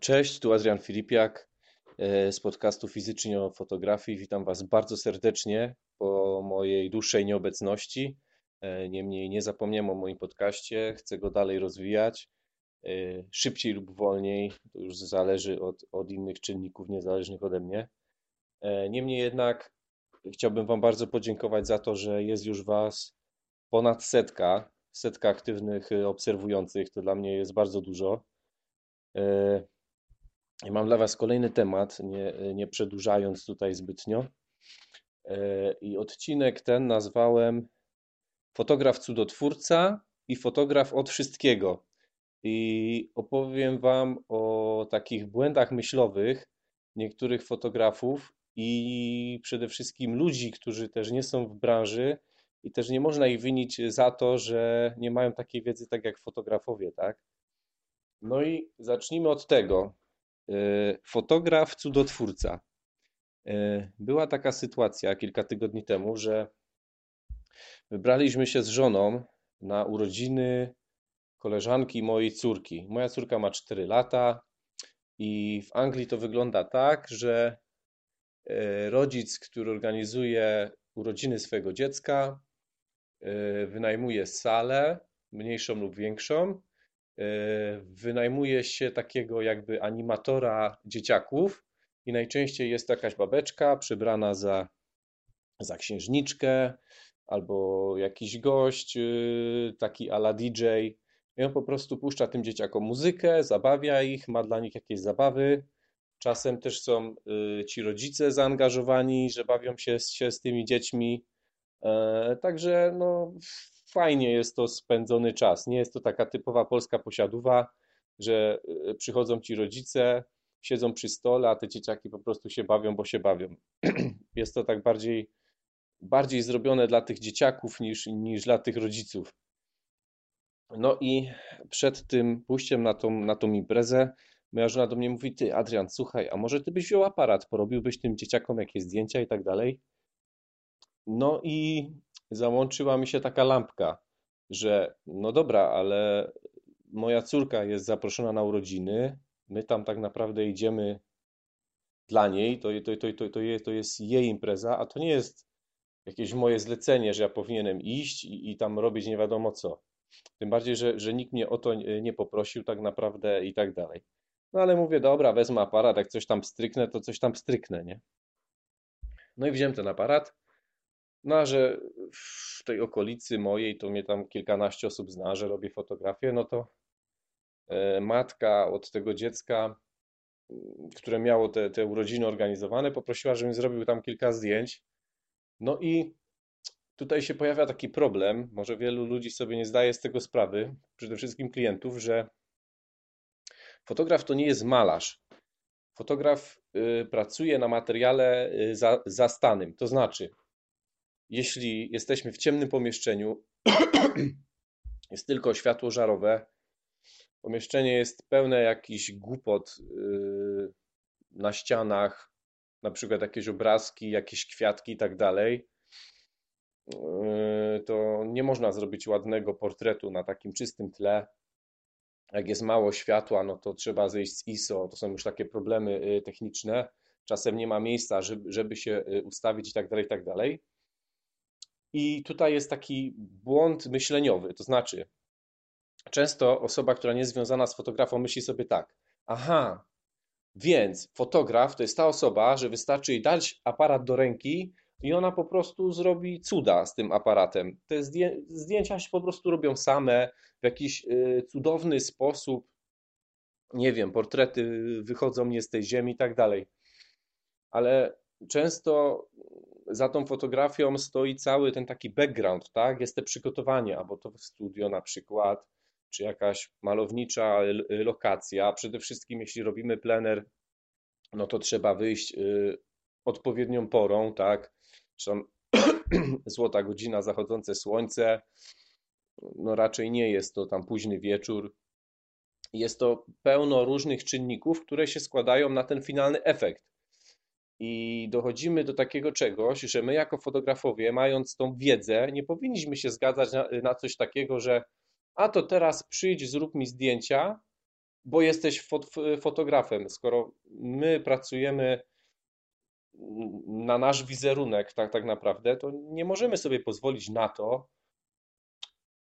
Cześć, tu Adrian Filipiak e, z podcastu Fizycznie o fotografii. Witam Was bardzo serdecznie po mojej dłuższej nieobecności. E, niemniej nie zapomniałem o moim podcaście, chcę go dalej rozwijać. E, szybciej lub wolniej, to już zależy od, od innych czynników niezależnych ode mnie. Niemniej jednak chciałbym Wam bardzo podziękować za to, że jest już Was ponad setka, setka aktywnych obserwujących. To dla mnie jest bardzo dużo. I mam dla Was kolejny temat, nie, nie przedłużając tutaj zbytnio. I odcinek ten nazwałem Fotograf cudotwórca i fotograf od wszystkiego. I opowiem Wam o takich błędach myślowych niektórych fotografów i przede wszystkim ludzi, którzy też nie są w branży i też nie można ich winić za to, że nie mają takiej wiedzy tak jak fotografowie, tak? No i zacznijmy od tego. E, fotograf, cudotwórca. E, była taka sytuacja kilka tygodni temu, że wybraliśmy się z żoną na urodziny koleżanki mojej córki. Moja córka ma 4 lata i w Anglii to wygląda tak, że e, rodzic, który organizuje urodziny swojego dziecka, wynajmuje salę, mniejszą lub większą, wynajmuje się takiego jakby animatora dzieciaków i najczęściej jest jakaś babeczka przebrana za, za księżniczkę albo jakiś gość y, taki ala DJ i on po prostu puszcza tym dzieciakom muzykę, zabawia ich, ma dla nich jakieś zabawy. Czasem też są y, ci rodzice zaangażowani, że bawią się, się z tymi dziećmi. E, także no, fajnie jest to spędzony czas. Nie jest to taka typowa polska posiadówa, że e, przychodzą ci rodzice, siedzą przy stole, a te dzieciaki po prostu się bawią, bo się bawią. Jest to tak bardziej, bardziej zrobione dla tych dzieciaków niż, niż dla tych rodziców. No i przed tym pójściem na tą, na tą imprezę, moja żona do mnie mówi: Ty, Adrian, słuchaj, a może ty byś wziął aparat, porobiłbyś tym dzieciakom jakieś zdjęcia i tak dalej. No i załączyła mi się taka lampka, że no dobra, ale moja córka jest zaproszona na urodziny, my tam tak naprawdę idziemy dla niej, to, to, to, to, to, jest, to jest jej impreza, a to nie jest jakieś moje zlecenie, że ja powinienem iść i, i tam robić nie wiadomo co. Tym bardziej, że, że nikt mnie o to nie poprosił tak naprawdę i tak dalej. No ale mówię, dobra, wezmę aparat, jak coś tam stryknę, to coś tam stryknę, nie? No i wziąłem ten aparat, no, że w tej okolicy mojej to mnie tam kilkanaście osób zna, że robię fotografię, no to e, matka od tego dziecka, mm, które miało te, te urodziny organizowane, poprosiła, żebym zrobił tam kilka zdjęć. No i tutaj się pojawia taki problem, może wielu ludzi sobie nie zdaje z tego sprawy, przede wszystkim klientów, że fotograf to nie jest malarz. Fotograf y, pracuje na materiale y, za, zastanym, to znaczy jeśli jesteśmy w ciemnym pomieszczeniu, jest tylko światło żarowe, pomieszczenie jest pełne jakichś głupot yy, na ścianach, na przykład jakieś obrazki, jakieś kwiatki i tak dalej, yy, to nie można zrobić ładnego portretu na takim czystym tle. Jak jest mało światła, no to trzeba zejść z ISO, to są już takie problemy yy, techniczne. Czasem nie ma miejsca, żeby, żeby się ustawić i tak dalej, i tak dalej. I tutaj jest taki błąd myśleniowy, to znaczy często osoba, która nie jest związana z fotografą, myśli sobie tak: aha, więc fotograf to jest ta osoba, że wystarczy jej dać aparat do ręki i ona po prostu zrobi cuda z tym aparatem. Te zdjęcia się po prostu robią same w jakiś y, cudowny sposób. Nie wiem, portrety wychodzą nie z tej ziemi i tak dalej. Ale często za tą fotografią stoi cały ten taki background, tak? Jest te przygotowanie, albo to studio na przykład, czy jakaś malownicza lokacja. Przede wszystkim, jeśli robimy plener, no to trzeba wyjść y, odpowiednią porą, tak? Złota godzina, zachodzące słońce. No raczej nie jest to tam późny wieczór. Jest to pełno różnych czynników, które się składają na ten finalny efekt. I dochodzimy do takiego czegoś, że my jako fotografowie, mając tą wiedzę, nie powinniśmy się zgadzać na, na coś takiego, że a to teraz przyjdź, zrób mi zdjęcia, bo jesteś fot fotografem. Skoro my pracujemy na nasz wizerunek, tak, tak naprawdę, to nie możemy sobie pozwolić na to,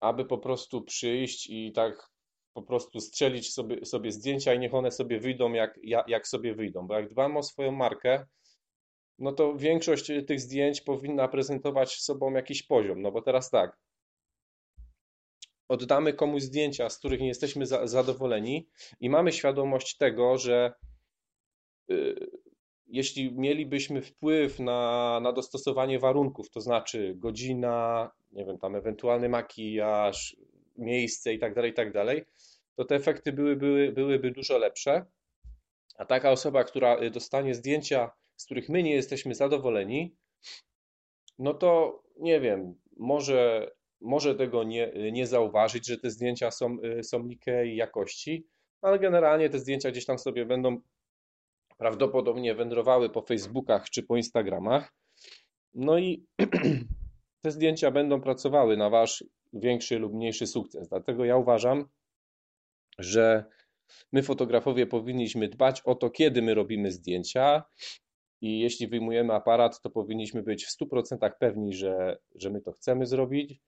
aby po prostu przyjść i tak po prostu strzelić sobie, sobie zdjęcia i niech one sobie wyjdą, jak, jak, sobie wyjdą. Bo jak dbamy o swoją markę, no to większość tych zdjęć powinna prezentować sobą jakiś poziom. No bo teraz tak, oddamy komuś zdjęcia, z których nie jesteśmy za, zadowoleni i mamy świadomość tego, że y, jeśli mielibyśmy wpływ na, na dostosowanie warunków, to znaczy godzina, nie wiem, tam ewentualny makijaż, miejsce i tak dalej, i tak dalej, to te efekty były, były, byłyby dużo lepsze. A taka osoba, która y, dostanie zdjęcia, z których my nie jesteśmy zadowoleni, no to nie wiem, może, może tego nie, nie zauważyć, że te zdjęcia są, y, są niskiej jakości, ale generalnie te zdjęcia gdzieś tam sobie będą prawdopodobnie wędrowały po Facebookach czy po Instagramach. No i te zdjęcia będą pracowały na wasz większy lub mniejszy sukces. Dlatego ja uważam, że my fotografowie powinniśmy dbać o to, kiedy my robimy zdjęcia i jeśli wyjmujemy aparat, to powinniśmy być w 100% pewni, że, że my to chcemy zrobić,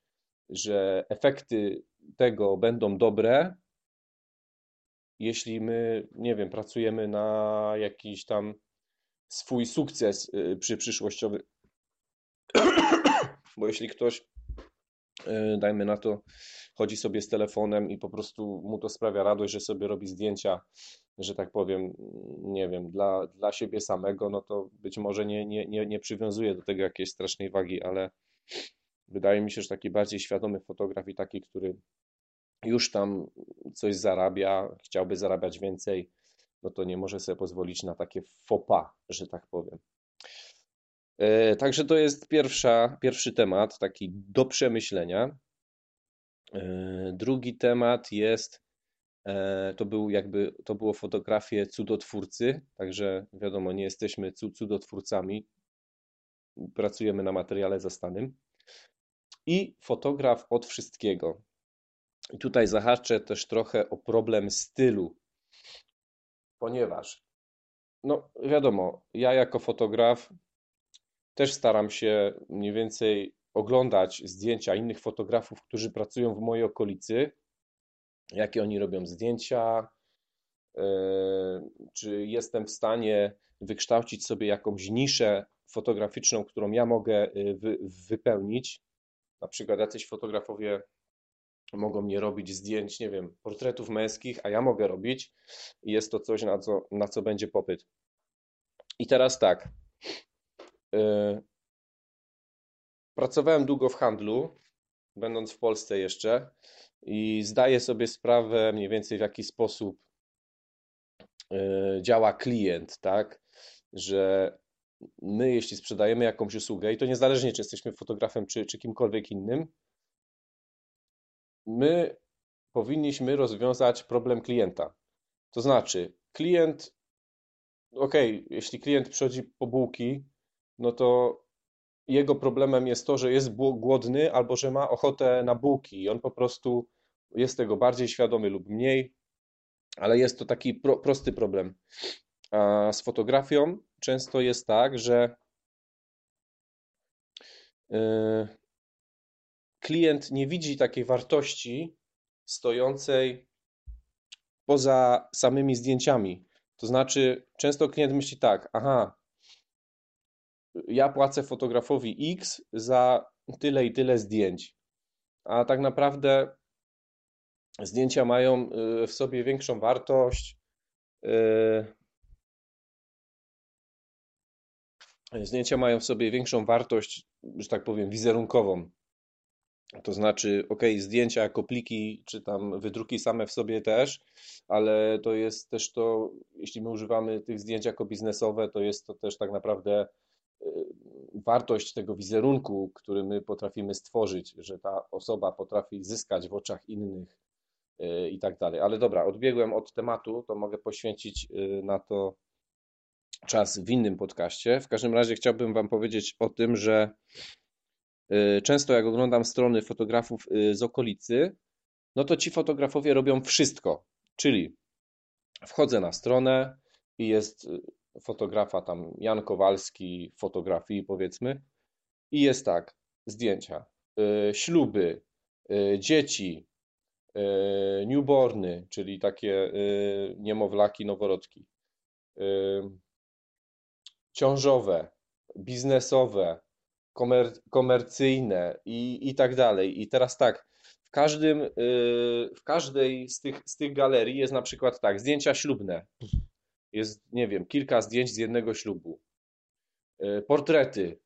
że efekty tego będą dobre. Jeśli my, nie wiem, pracujemy na jakiś tam swój sukces y, przy przyszłościowy, bo jeśli ktoś dajmy na to, chodzi sobie z telefonem i po prostu mu to sprawia radość, że sobie robi zdjęcia, że tak powiem, nie wiem, dla, dla siebie samego, no to być może nie, nie, nie, nie przywiązuje do tego jakiejś strasznej wagi, ale wydaje mi się, że taki bardziej świadomy fotograf i taki, który już tam coś zarabia, chciałby zarabiać więcej, no to nie może sobie pozwolić na takie fopa, że tak powiem. E, także to jest pierwsza, pierwszy temat, taki do przemyślenia. E, drugi temat jest, e, to był jakby, to było fotografie cudotwórcy, także wiadomo, nie jesteśmy cudotwórcami, pracujemy na materiale zastanym. I fotograf od wszystkiego. I tutaj zahaczę też trochę o problem stylu, ponieważ, no wiadomo, ja jako fotograf też staram się mniej więcej oglądać zdjęcia innych fotografów, którzy pracują w mojej okolicy, jakie oni robią zdjęcia, e, czy jestem w stanie wykształcić sobie jakąś niszę fotograficzną, którą ja mogę e, wypełnić. Na przykład jacyś fotografowie mogą mnie robić zdjęć, nie wiem, portretów męskich, a ja mogę robić jest to coś, na co, na co będzie popyt. I teraz tak, pracowałem długo w handlu, będąc w Polsce jeszcze, i zdaję sobie sprawę mniej więcej w jaki sposób y, działa klient, tak? Że my, jeśli sprzedajemy jakąś usługę, i to niezależnie, czy jesteśmy fotografem, czy, czy kimkolwiek innym, my powinniśmy rozwiązać problem klienta. To znaczy, klient, ok, jeśli klient przychodzi po bułki, no to jego problemem jest to, że jest głodny albo że ma ochotę na bułki i on po prostu jest tego bardziej świadomy lub mniej, ale jest to taki pro, prosty problem. A z fotografią często jest tak, że yy, klient nie widzi takiej wartości stojącej poza samymi zdjęciami. To znaczy, często klient myśli tak, aha, ja płacę fotografowi X za tyle i tyle zdjęć, a tak naprawdę zdjęcia mają y, w sobie większą wartość. Y, zdjęcia mają w sobie większą wartość, że tak powiem, wizerunkową. To znaczy, ok, zdjęcia jako pliki, czy tam wydruki same w sobie też, ale to jest też to, jeśli my używamy tych zdjęć jako biznesowe, to jest to też tak naprawdę wartość tego wizerunku, który my potrafimy stworzyć, że ta osoba potrafi zyskać w oczach innych y, i tak dalej. Ale dobra, odbiegłem od tematu, to mogę poświęcić y, na to czas w innym podcaście. W każdym razie chciałbym Wam powiedzieć o tym, że Y, często jak oglądam strony fotografów y, z okolicy, no to ci fotografowie robią wszystko. Czyli wchodzę na stronę i jest y, fotografa tam Jan Kowalski, fotografii powiedzmy, i jest tak, zdjęcia, śluby, dzieci, newborny, czyli takie niemowlaki, noworodki, ciążowe, biznesowe, komer komercyjne i, i tak dalej. I teraz tak, w, każdym, y, w każdej z tych, z tych galerii jest na przykład tak, zdjęcia ślubne. Jest, nie wiem, kilka zdjęć z jednego ślubu. Y, portrety,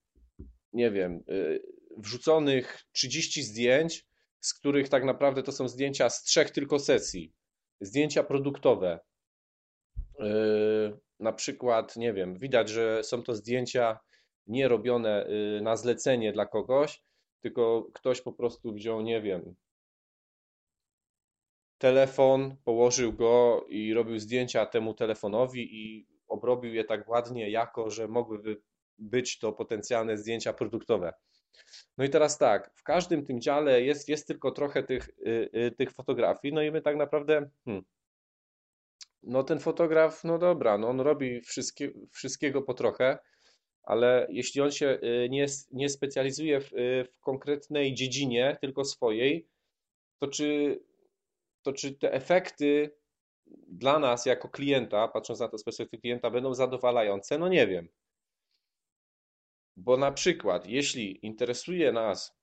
nie wiem, y, wrzuconych 30 zdjęć, z których tak naprawdę to są zdjęcia z trzech tylko sesji. Zdjęcia produktowe. Na przykład, nie wiem, widać, że są to zdjęcia nie robione na zlecenie dla kogoś, tylko ktoś po prostu wziął, nie wiem, telefon, położył go i robił zdjęcia temu telefonowi i obrobił je tak ładnie, jako że mogłyby być to potencjalne zdjęcia produktowe. No i teraz tak, w każdym tym dziale jest, jest tylko trochę tych, yy, tych fotografii, no i my tak naprawdę, hmm, no ten fotograf, no dobra, no on robi wszystkie, wszystkiego po trochę, ale jeśli on się y, nie, nie specjalizuje w, y, w konkretnej dziedzinie, tylko swojej, to czy, to czy te efekty dla nas jako klienta, patrząc na to z perspektywy klienta, będą zadowalające? No nie wiem. Bo na przykład, jeśli interesuje nas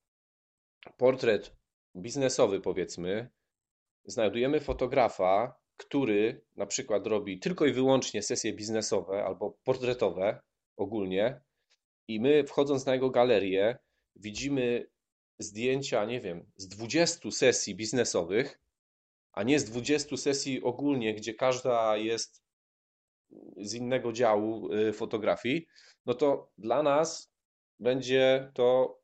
portret biznesowy, powiedzmy, znajdujemy fotografa, który na przykład robi tylko i wyłącznie sesje biznesowe albo portretowe, ogólnie i my wchodząc na jego galerię widzimy zdjęcia, nie wiem, z 20 sesji biznesowych, a nie z 20 sesji ogólnie, gdzie każda jest z innego działu y, fotografii, no to dla nas będzie to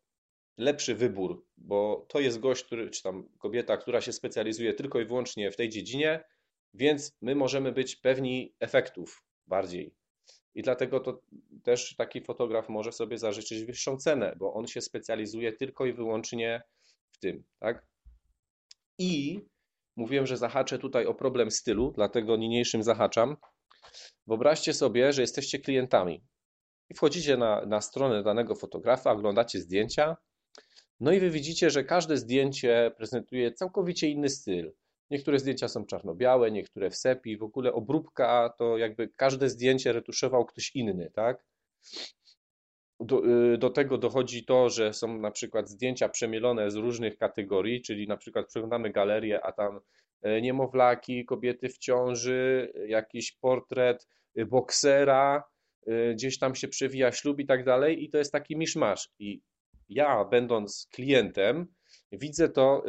lepszy wybór, bo to jest gość, który, czy tam kobieta, która się specjalizuje tylko i wyłącznie w tej dziedzinie, więc my możemy być pewni efektów bardziej. I dlatego to też taki fotograf może sobie zażyczyć wyższą cenę, bo on się specjalizuje tylko i wyłącznie w tym, tak? I mówiłem, że zahaczę tutaj o problem stylu, dlatego niniejszym zahaczam. Wyobraźcie sobie, że jesteście klientami i wchodzicie na, na stronę danego fotografa, oglądacie zdjęcia, no i wy widzicie, że każde zdjęcie prezentuje całkowicie inny styl. Niektóre zdjęcia są czarno-białe, niektóre w sepi. W ogóle obróbka to jakby każde zdjęcie retuszował ktoś inny, tak? Do, y, do, tego dochodzi to, że są na przykład zdjęcia przemielone z różnych kategorii, czyli na przykład przeglądamy galerię, a tam e, niemowlaki, kobiety w ciąży, jakiś portret y, boksera, y, gdzieś tam się przewija ślub i tak dalej i to jest taki miszmasz. I ja, będąc klientem, widzę to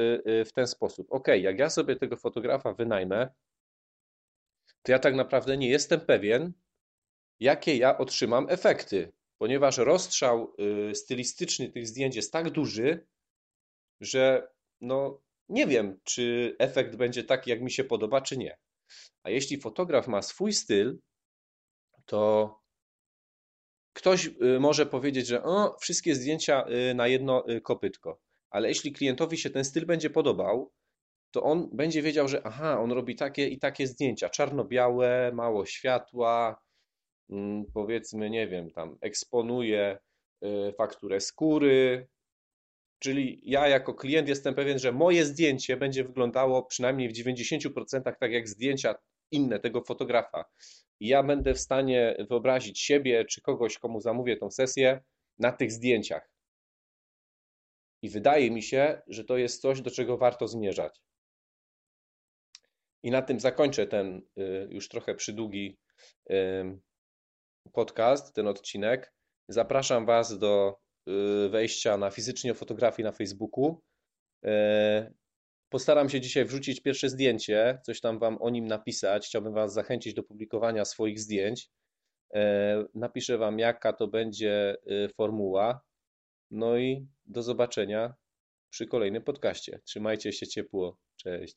w ten sposób. Ok, jak ja sobie tego fotografa wynajmę, to ja tak naprawdę nie jestem pewien, jakie ja otrzymam efekty, ponieważ rozstrzał y, stylistyczny tych zdjęć jest tak duży, że no nie wiem, czy efekt będzie taki, jak mi się podoba, czy nie. A jeśli fotograf ma swój styl, to ktoś y, może powiedzieć, że o, wszystkie zdjęcia y, na jedno kopytko. Ale jeśli klientowi się ten styl będzie podobał, to on będzie wiedział, że aha, on robi takie i takie zdjęcia, czarno-białe, mało światła, powiedzmy, nie wiem, tam eksponuje y, fakturę skóry, Czyli ja jako klient jestem pewien, że moje zdjęcie będzie wyglądało przynajmniej w 90% tak jak zdjęcia inne tego fotografa. I ja będę w stanie wyobrazić siebie czy kogoś, komu zamówię tą sesję na tych zdjęciach. I wydaje mi się, że to jest coś, do czego warto zmierzać. I na tym zakończę ten y, już trochę przydługi podcast, ten odcinek. Zapraszam Was do y, wejścia na fizycznie fotografii na Facebooku. E, postaram się dzisiaj wrzucić pierwsze zdjęcie, coś tam Wam o nim napisać. Chciałbym Was zachęcić do publikowania swoich zdjęć. E, napiszę Wam, jaka to będzie y, formuła. No i do zobaczenia przy kolejnym podcaście. Trzymajcie się ciepło. Cześć.